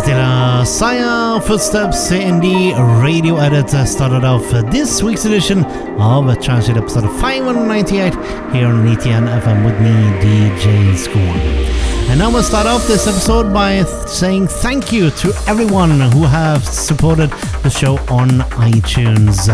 Uh, footsteps in the radio edit uh, started off uh, this week's edition of Transit episode 598 here on ETN FM with me, DJ School. And now we'll start off this episode by saying thank you to everyone who have supported the show on iTunes.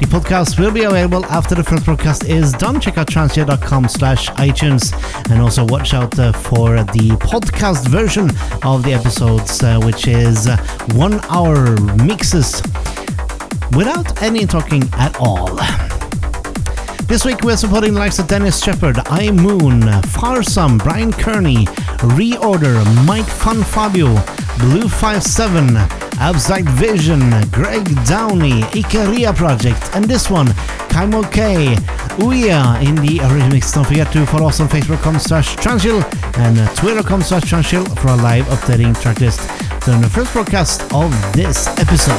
The podcast will be available after the first broadcast is done. Check out transja.com slash iTunes and also watch out uh, for the podcast version of the episodes, uh, which is uh, one hour mixes without any talking at all. This week we're supporting the likes of Dennis Sheperd, I Moon, Farsam, Brian Kearney, Reorder, Mike Fun Fabio, Blue 57, Abstract Vision, Greg Downey, Ikaria Project, and this one, Kaimo K, Uya in the remix. Don't forget to follow us on Facebook.com slash Transchill and Twitter.com slash Transchill for a live updating track tracklist during the first broadcast of this episode.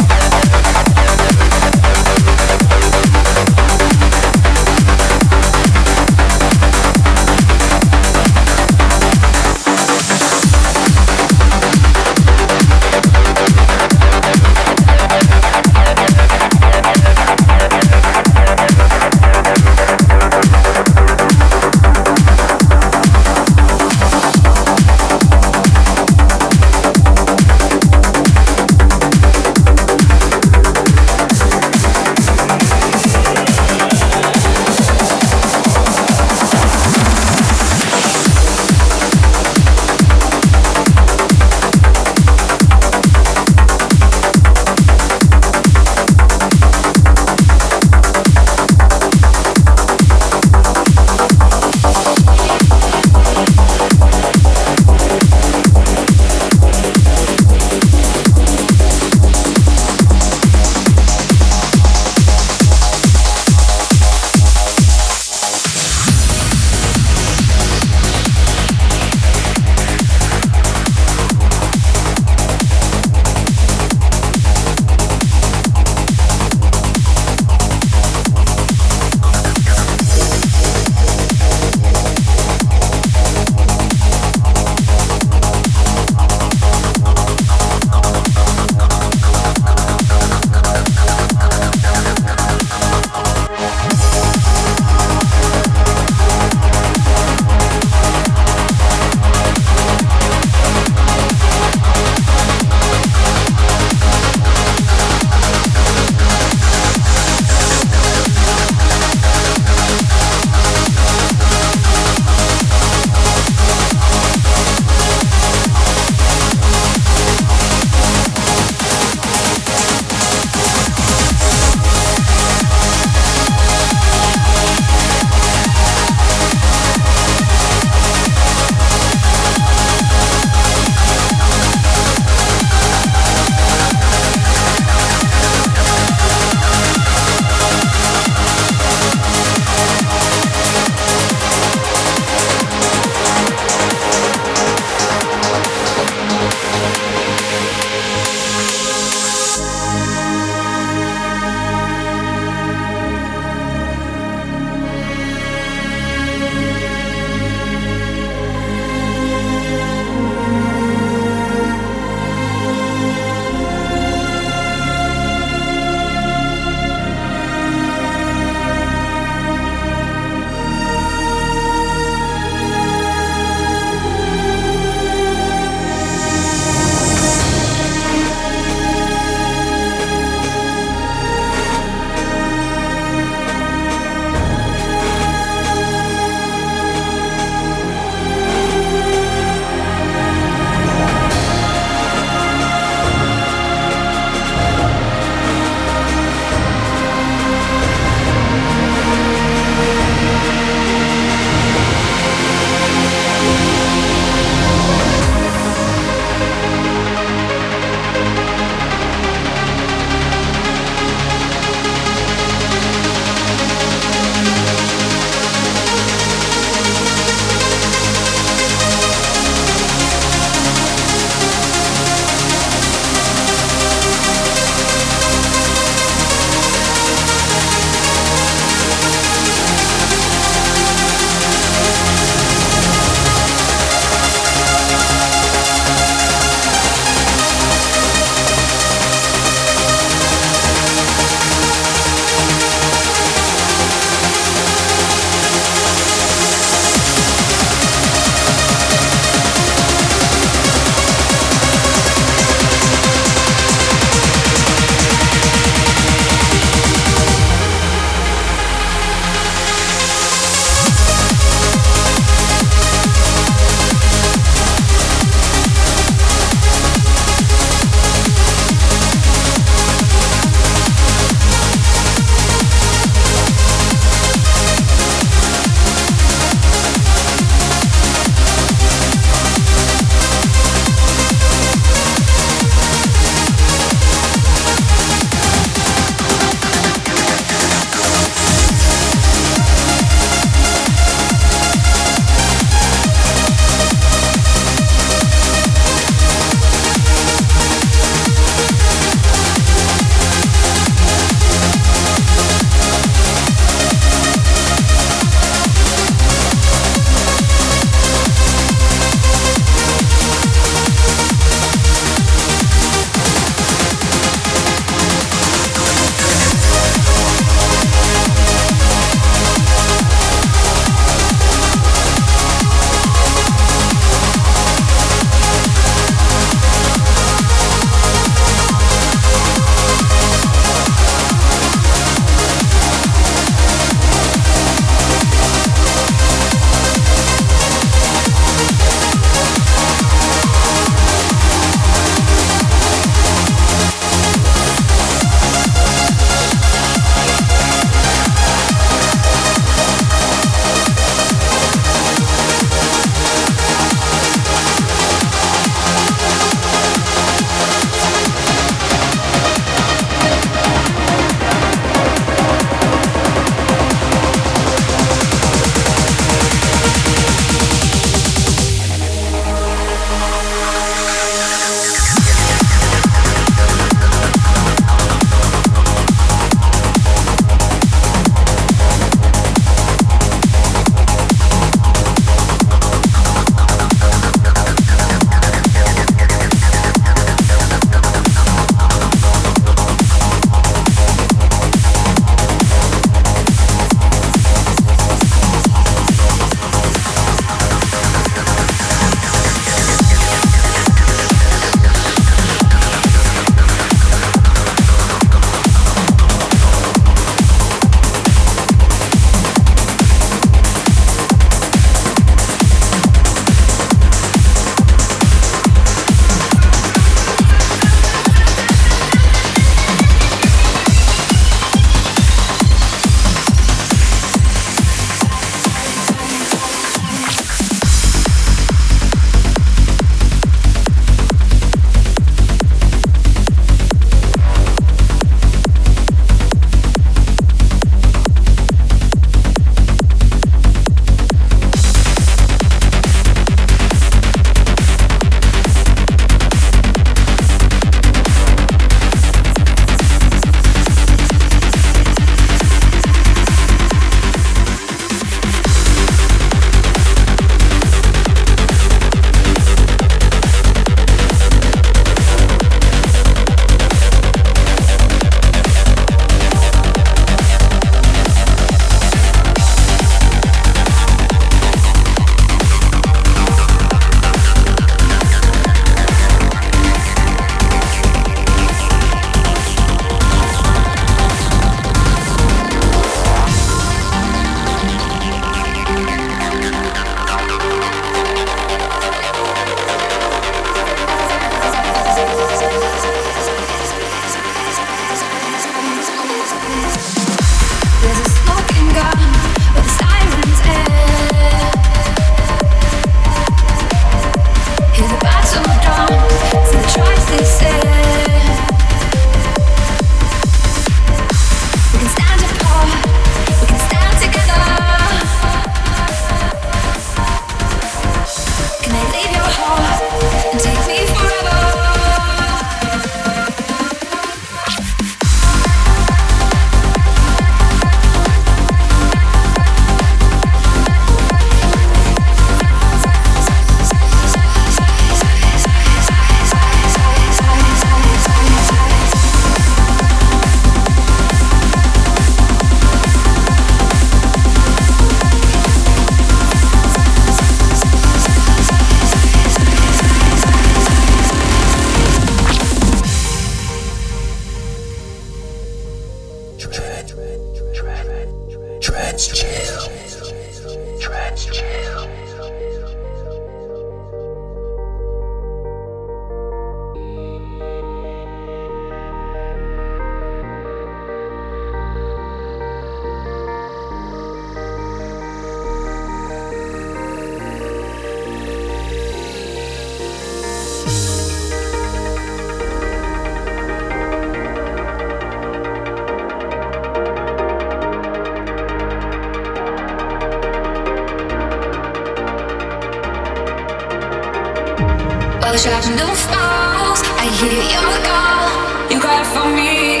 no falls. I hear your call, you call for me,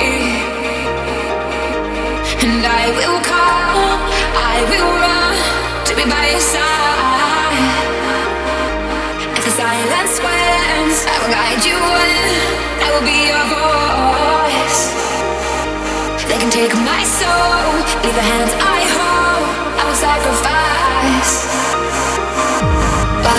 and I will call, I will run to be by your side. If the silence wins, I will guide you in. I will be your voice. They can take my soul, leave the hands I hold. I will sacrifice.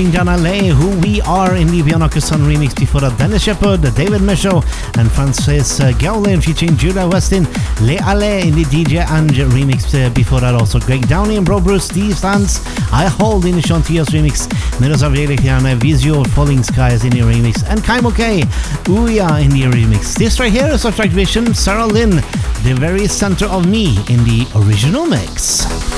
Featuring Who We Are in the Bianca Sun remix before that Dennis Sheperd, David Misho and Francis uh, Gowlin featuring Judah Weston, Le Ale in the DJ Ange remix uh, before that also Greg Downey and Bro Bruce, Steve Stans, I Hold in the Shantios remix, Miroslav Jelikian, Visio Falling Skies in the remix and Kaimo K, Ouya in the remix. This right here is Abstract Vision, Sarah Lynn, the very center of me in the original mix.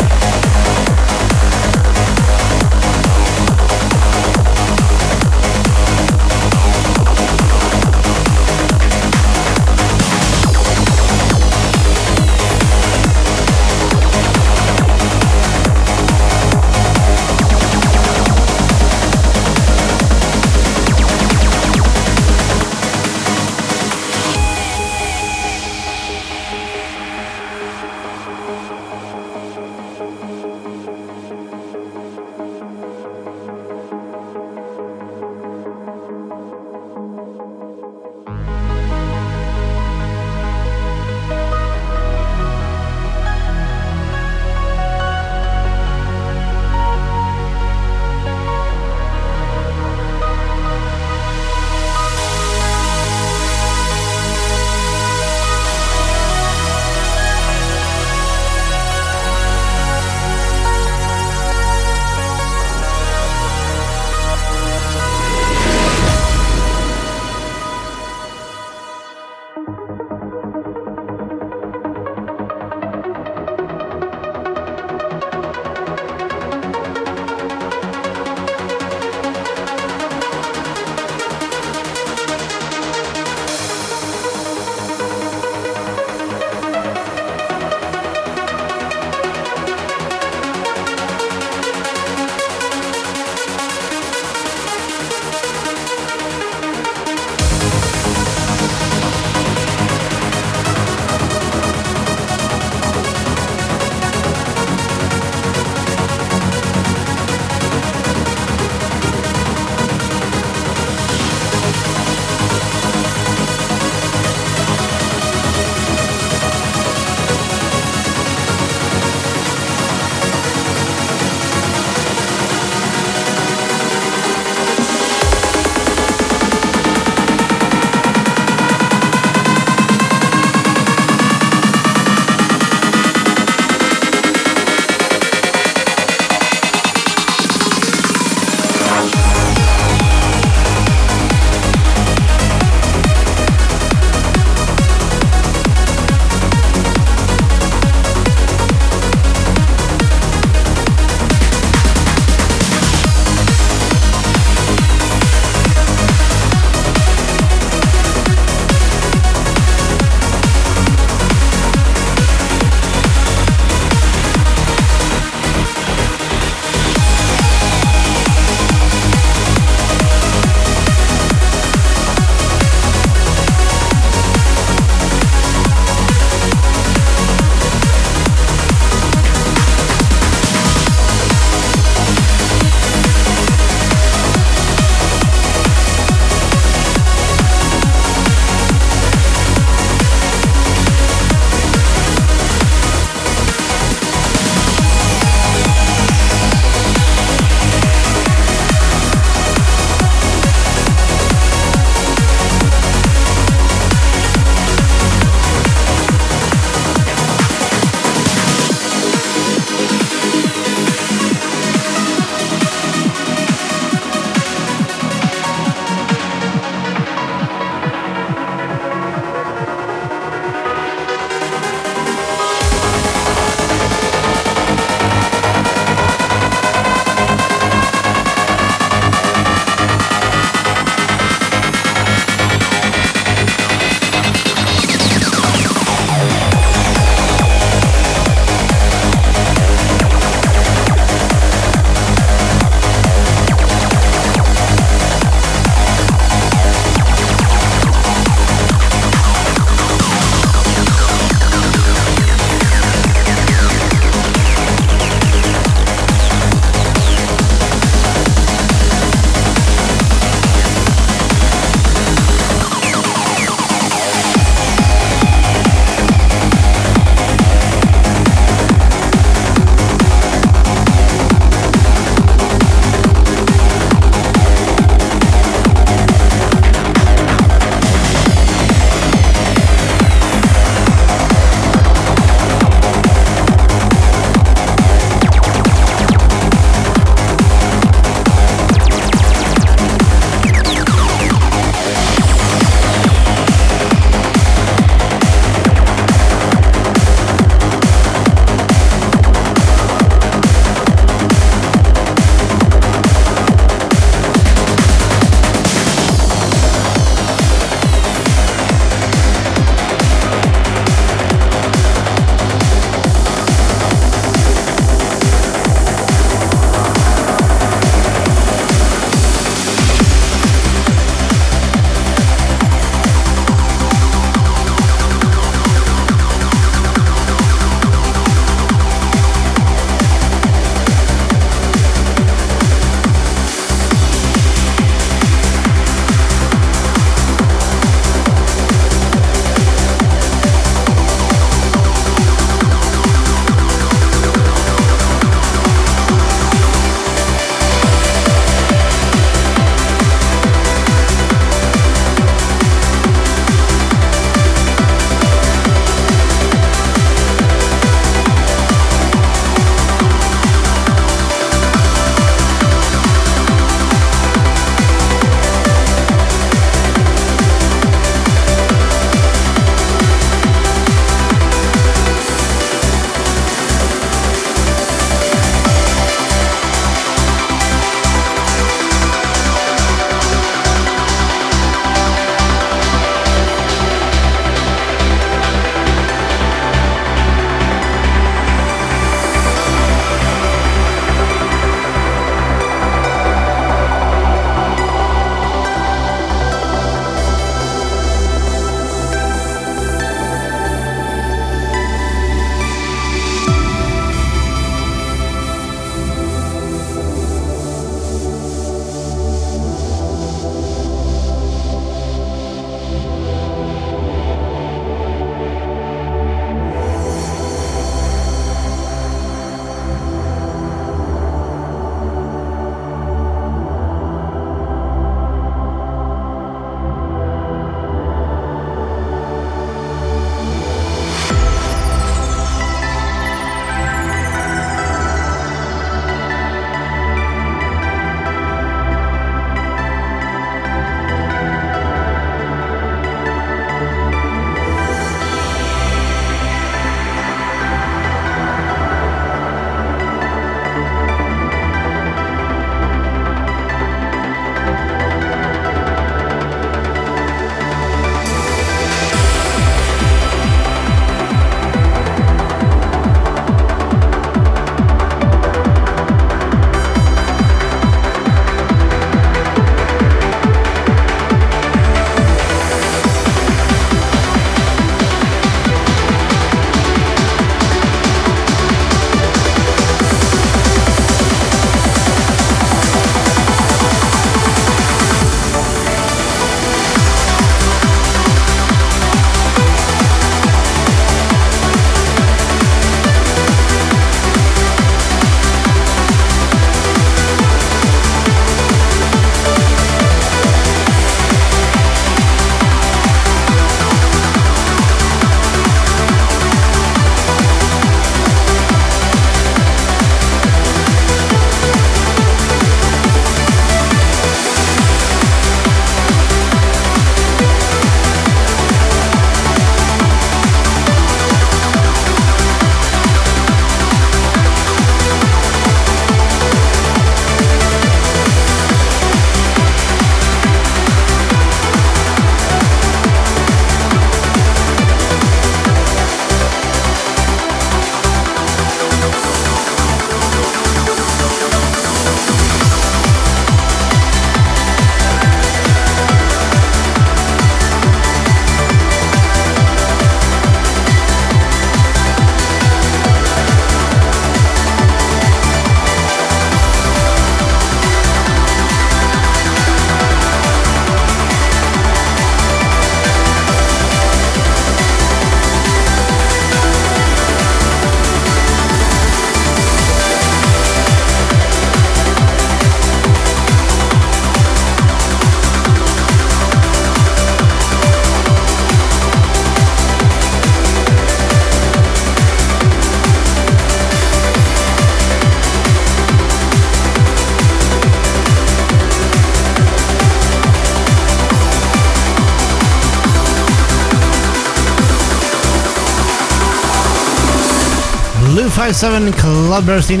257 Cloudburst in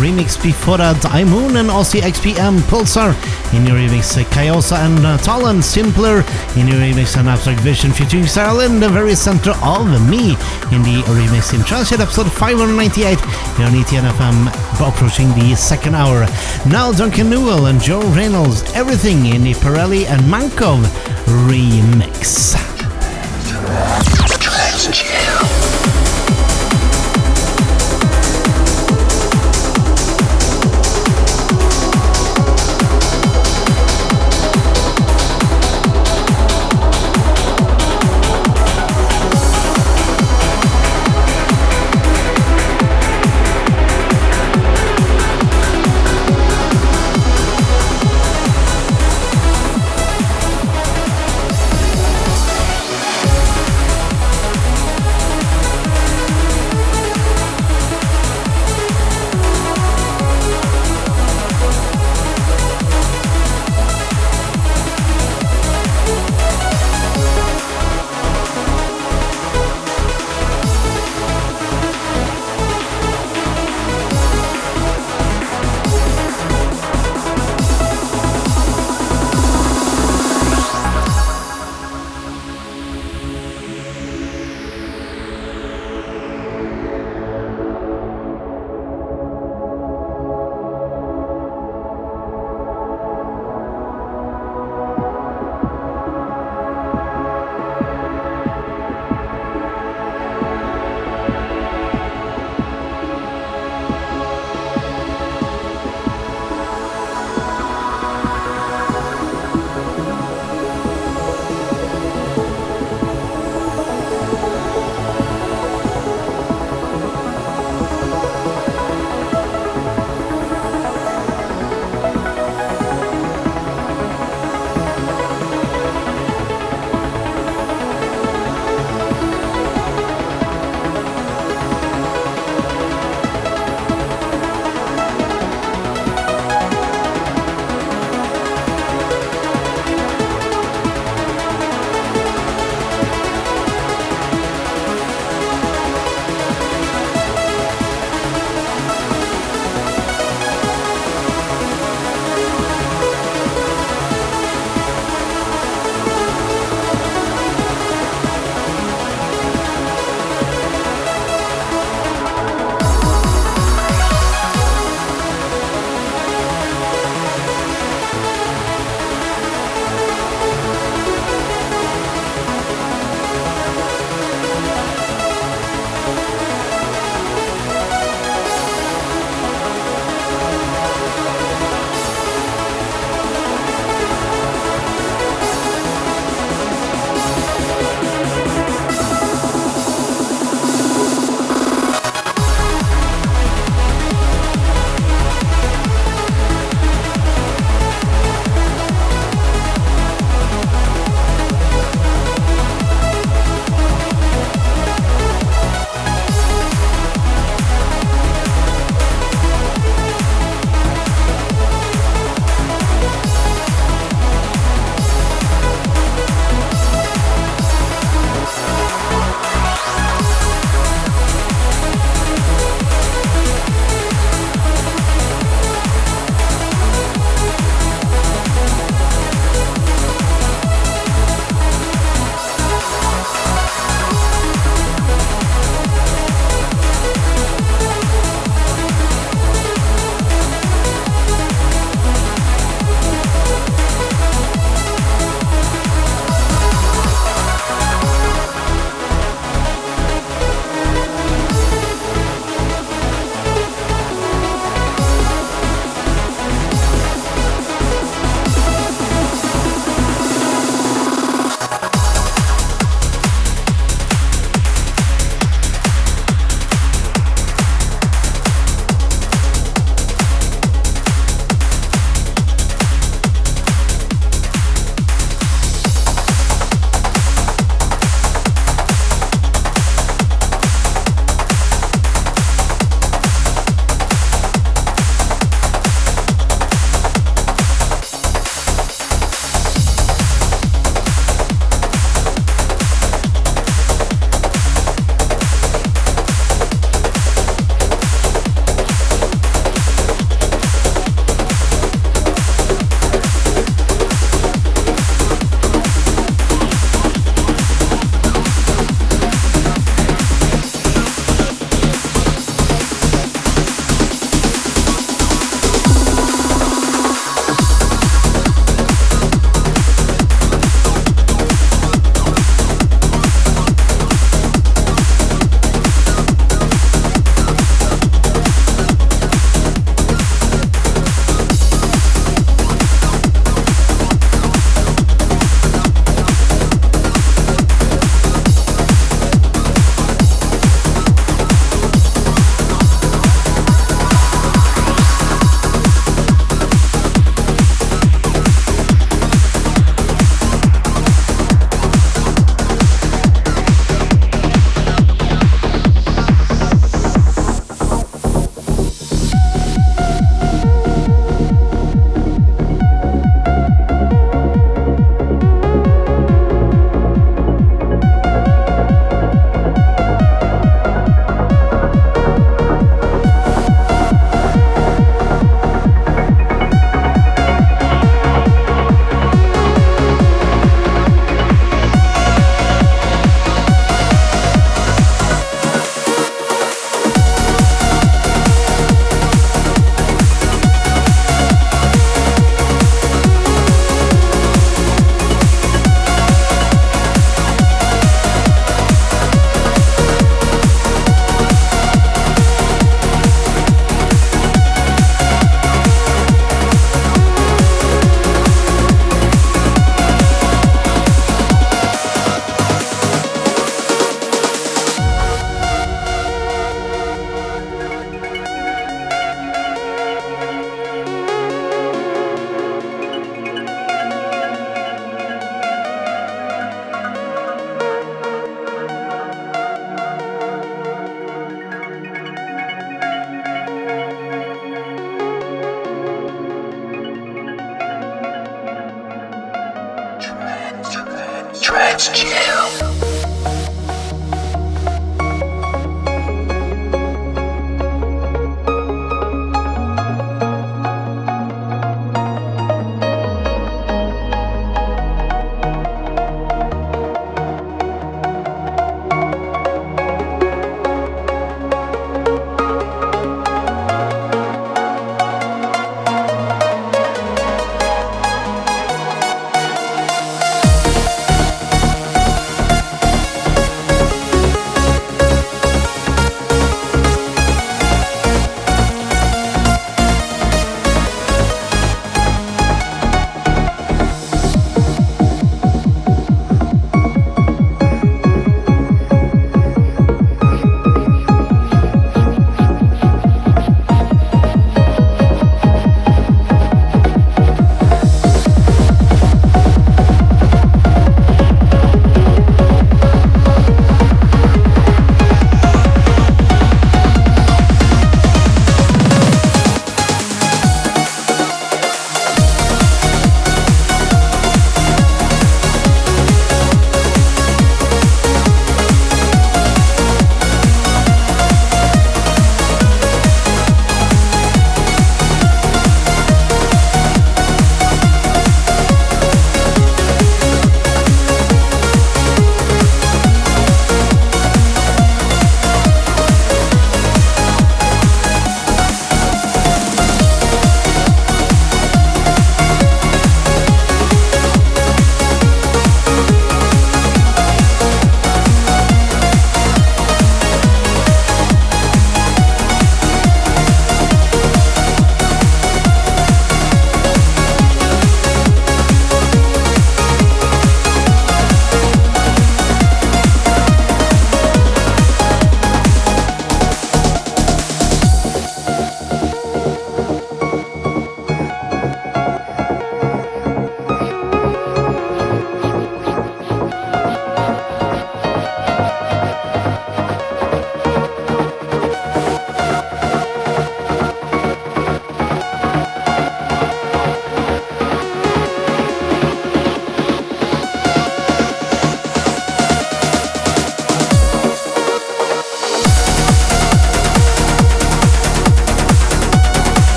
remix before that Moon and Aussie XPM Pulsar in your remix Kayosa and uh, Talon Simpler in your remix and Abstract Vision featuring Sarah Lynn the very center of me in the remix in Transit episode 598 here on ETN FM approaching the second hour. Now Duncan Newell and Joe Reynolds everything in the Pirelli and Mankov remix.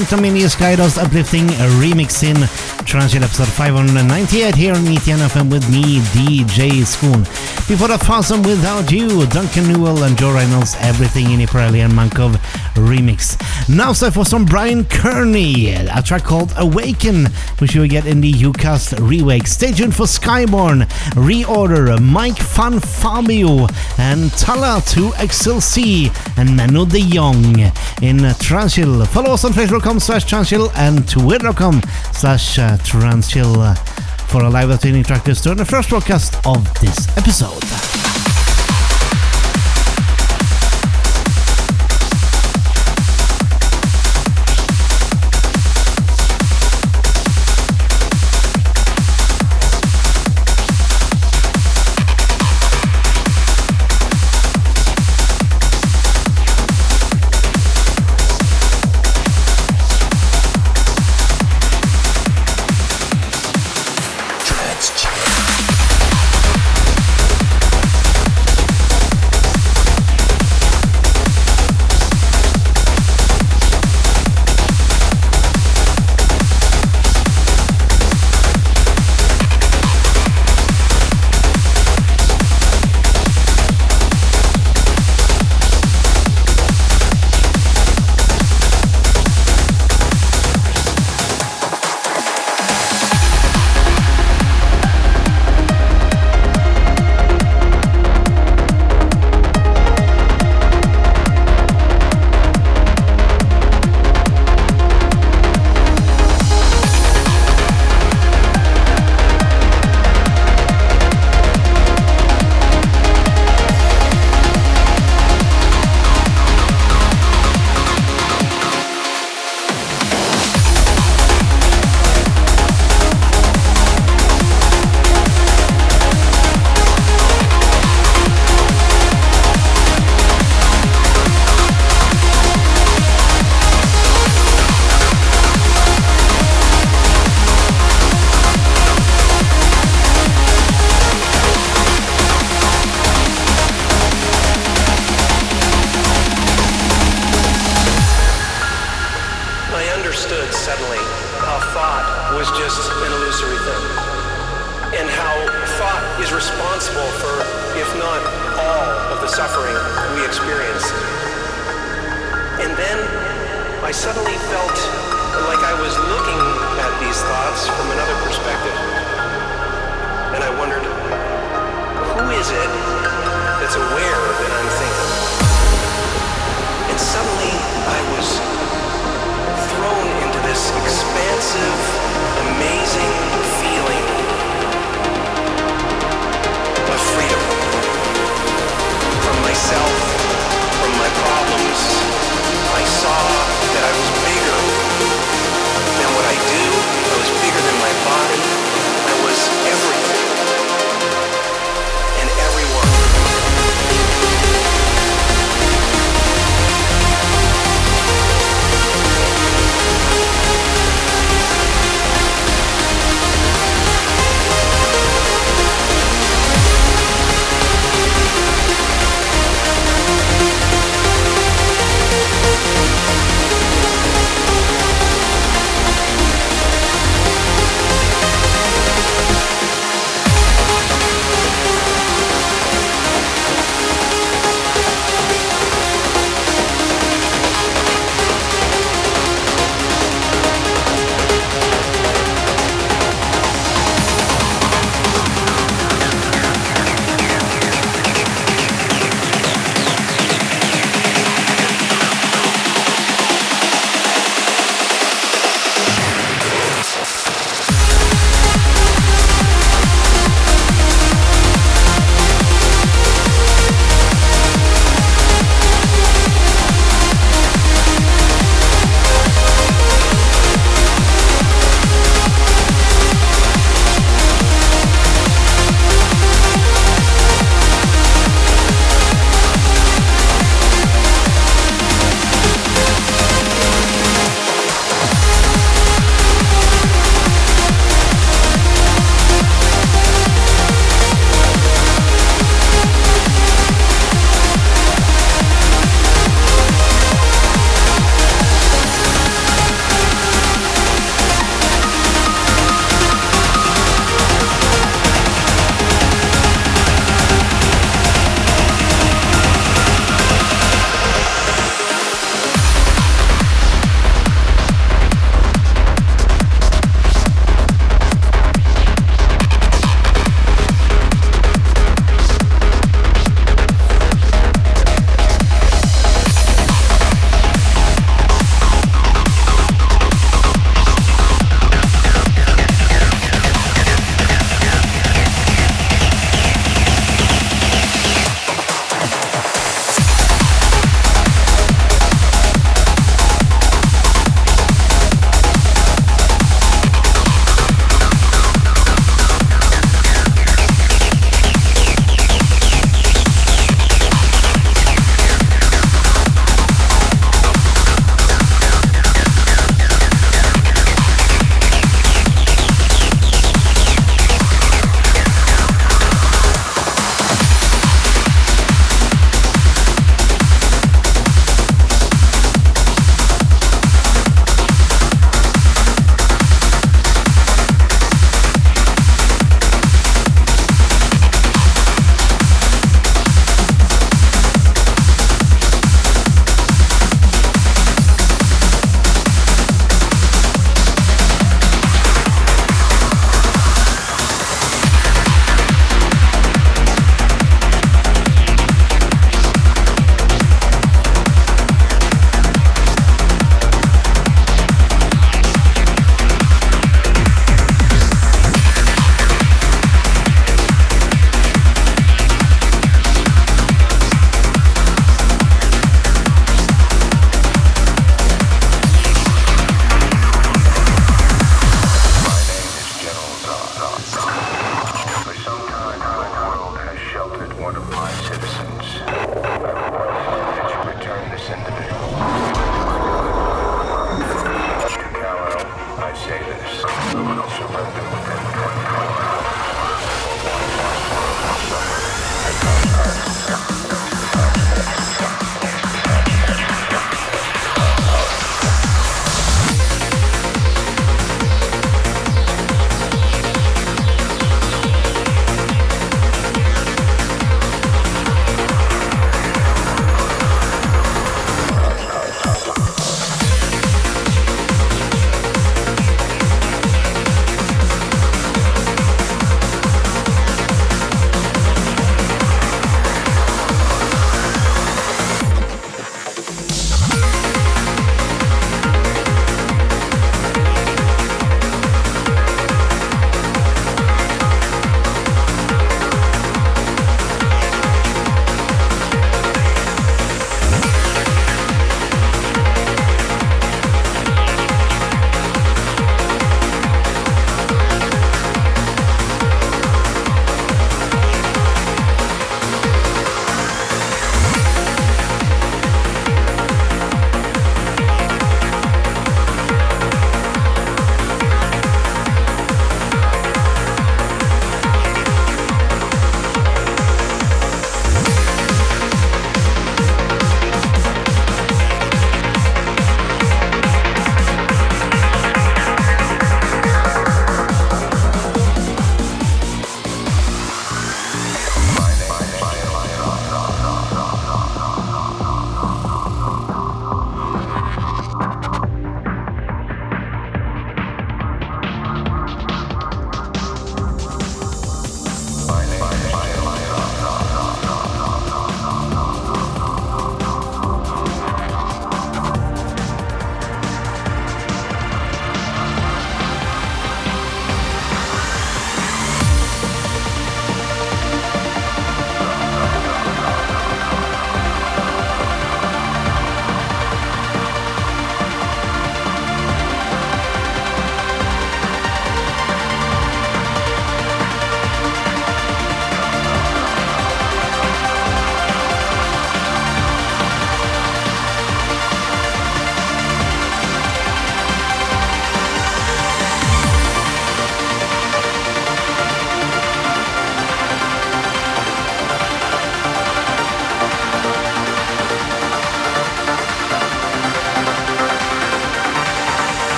Phantom in the Skydos uplifting uh, remix in Transit episode 598 here on ETN FM with me, DJ Schoon. Before that, Fawsome Without You, Duncan Newell and Joe Reynolds, Everything in Pirelli and Mankov remix. Now, so for some Brian Kearney, a track called Awaken, which you will get in the UCAST Rewake. Stay tuned for Skyborn, Reorder, Mike Van Fabio, and Tala to XLC, and Manu de Jong in Transchill. Follow us on facebook.com slash transchill and twitter.com slash uh, transchill for a live training track list during the first broadcast of this episode.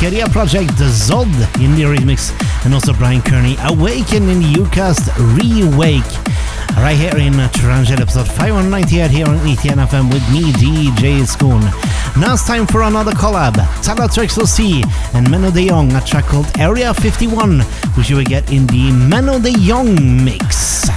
The Ikaria project, the Zod indie remix, and also Bryan Kearney Awaken in the Ucast Rewake. Right here in Transgel episode 598 here on ETN FM with me, DJ Schoon. Now it's time for another collab. Talla 2XLC and Menno de Jong, a track called Area 51, which you will get in the Menno de Jong mix.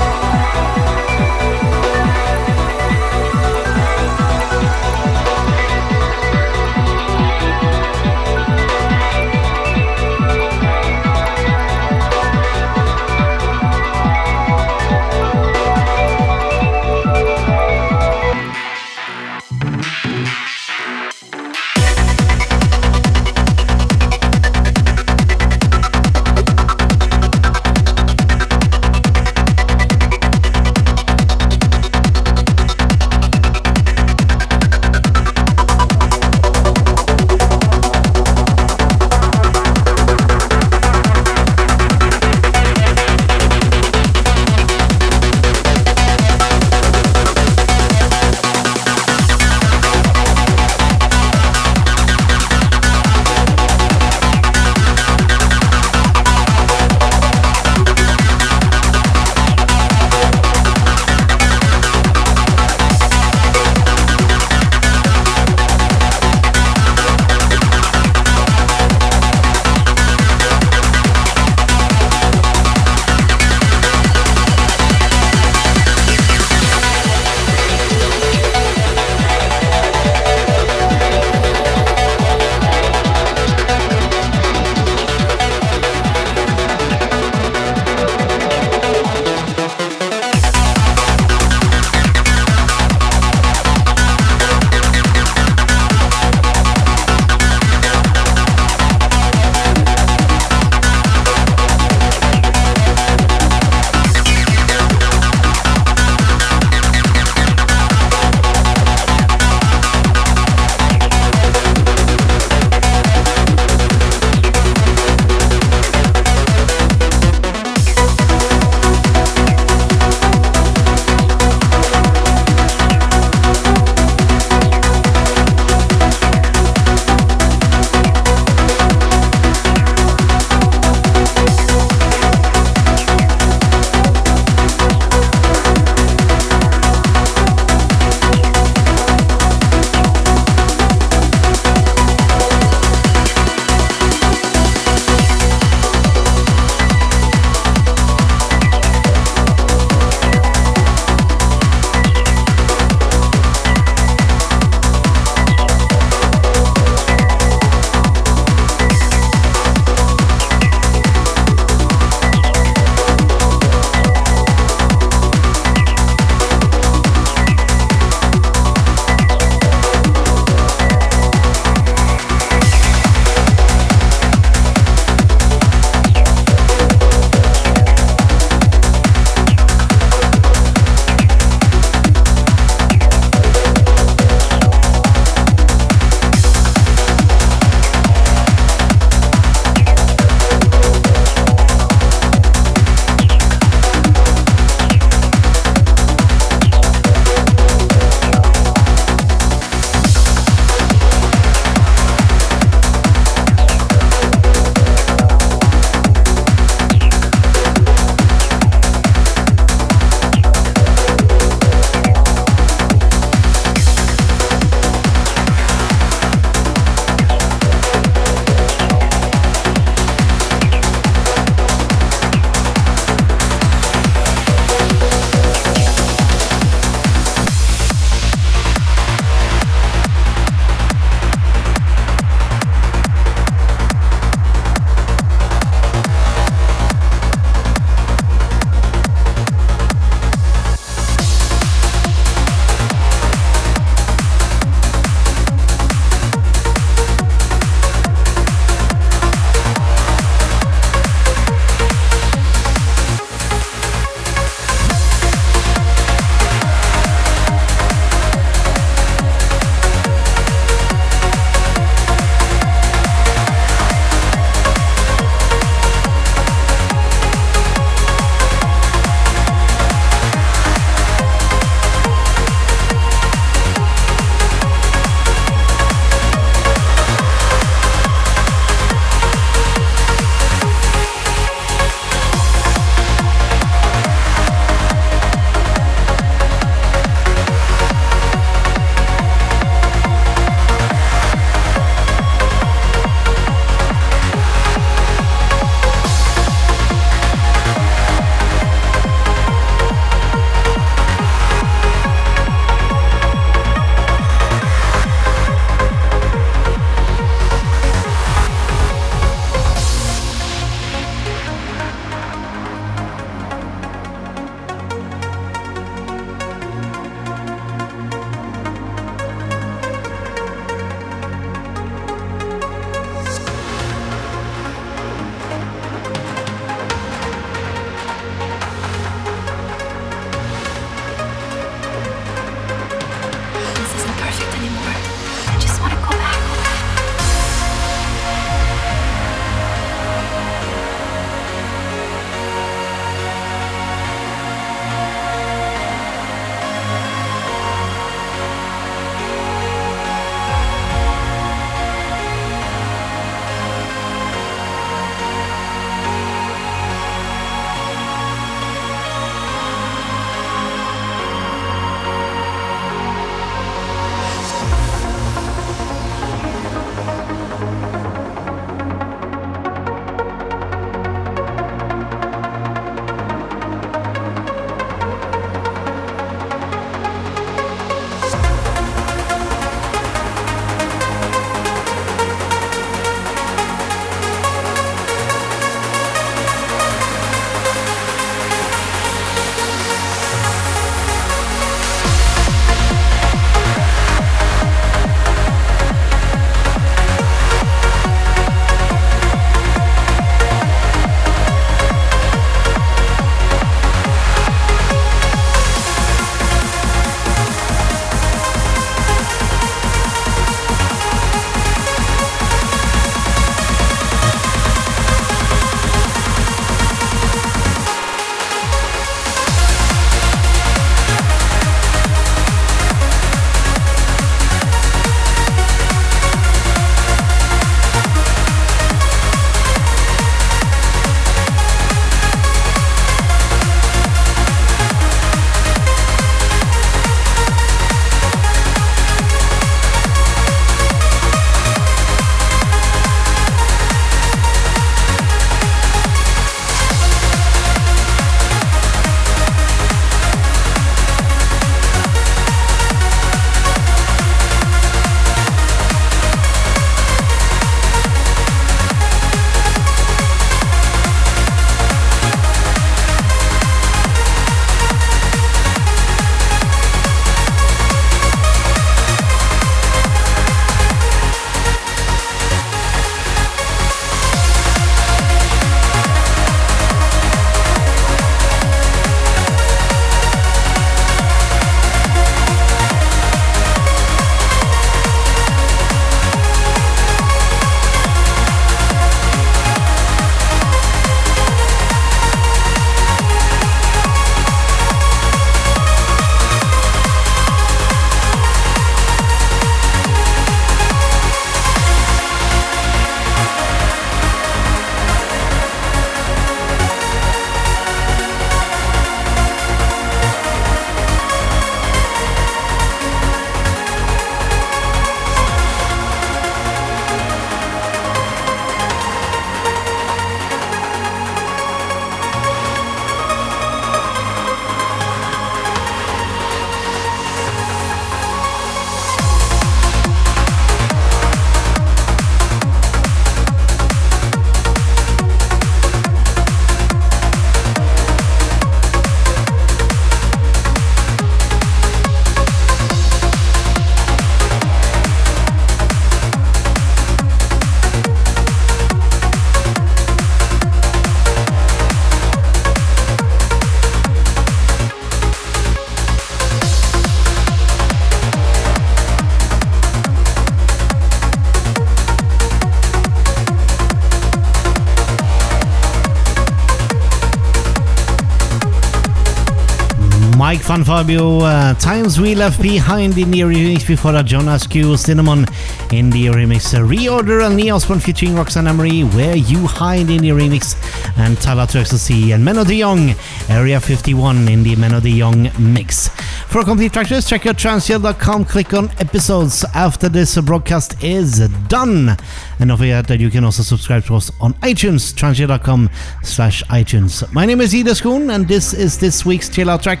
Van Fabio, uh, Times We Left Behind in the remix before that, John Askew, Cinnamon in the remix, uh, Reorder and Neil Osborne featuring Roxanne Emery, Where You Hide in the remix, and Talla 2XLC and Menno de Jong, Area 51 in the Menno de Jong mix. For a complete track list, check out transgel.com, click on episodes after this broadcast is done. And don't forget that you can also subscribe to us on iTunes, transgel.com slash iTunes. My name is Ida Schoon, and this is this week's Chill Out track.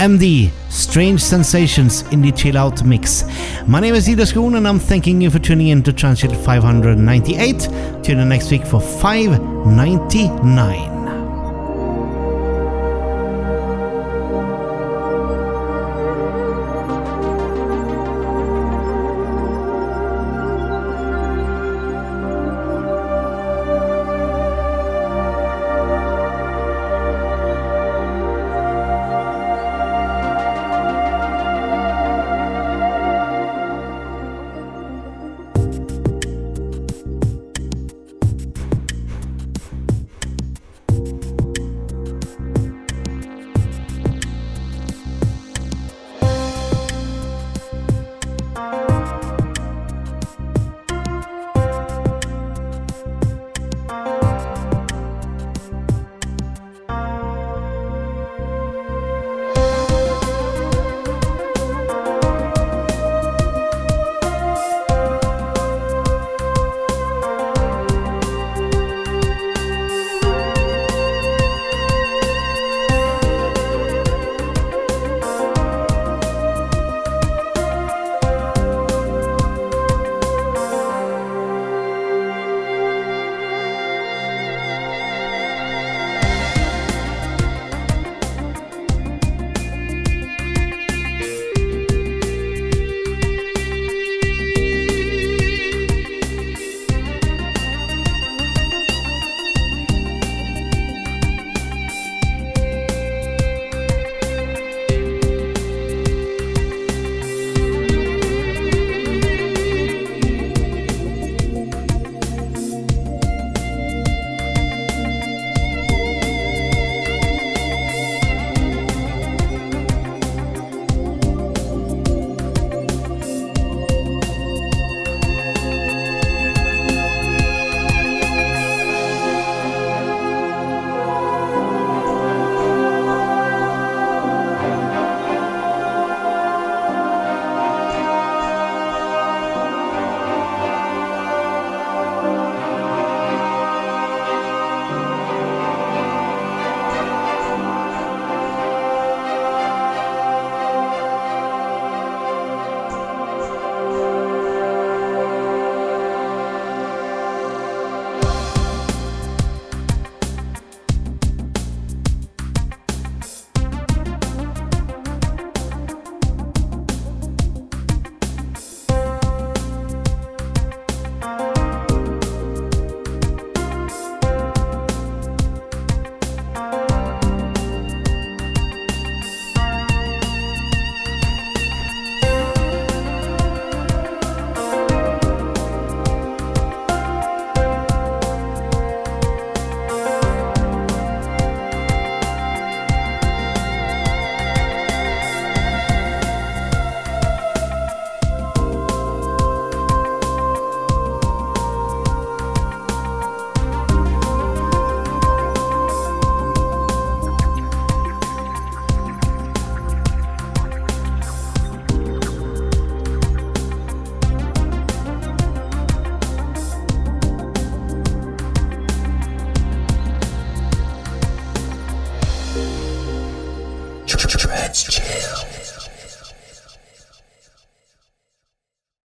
MD, Strange Sensations in the Chill Out Mix. My name is Ida Schoon and I'm thanking you for tuning in to Transit 598. Tune in next week for 599.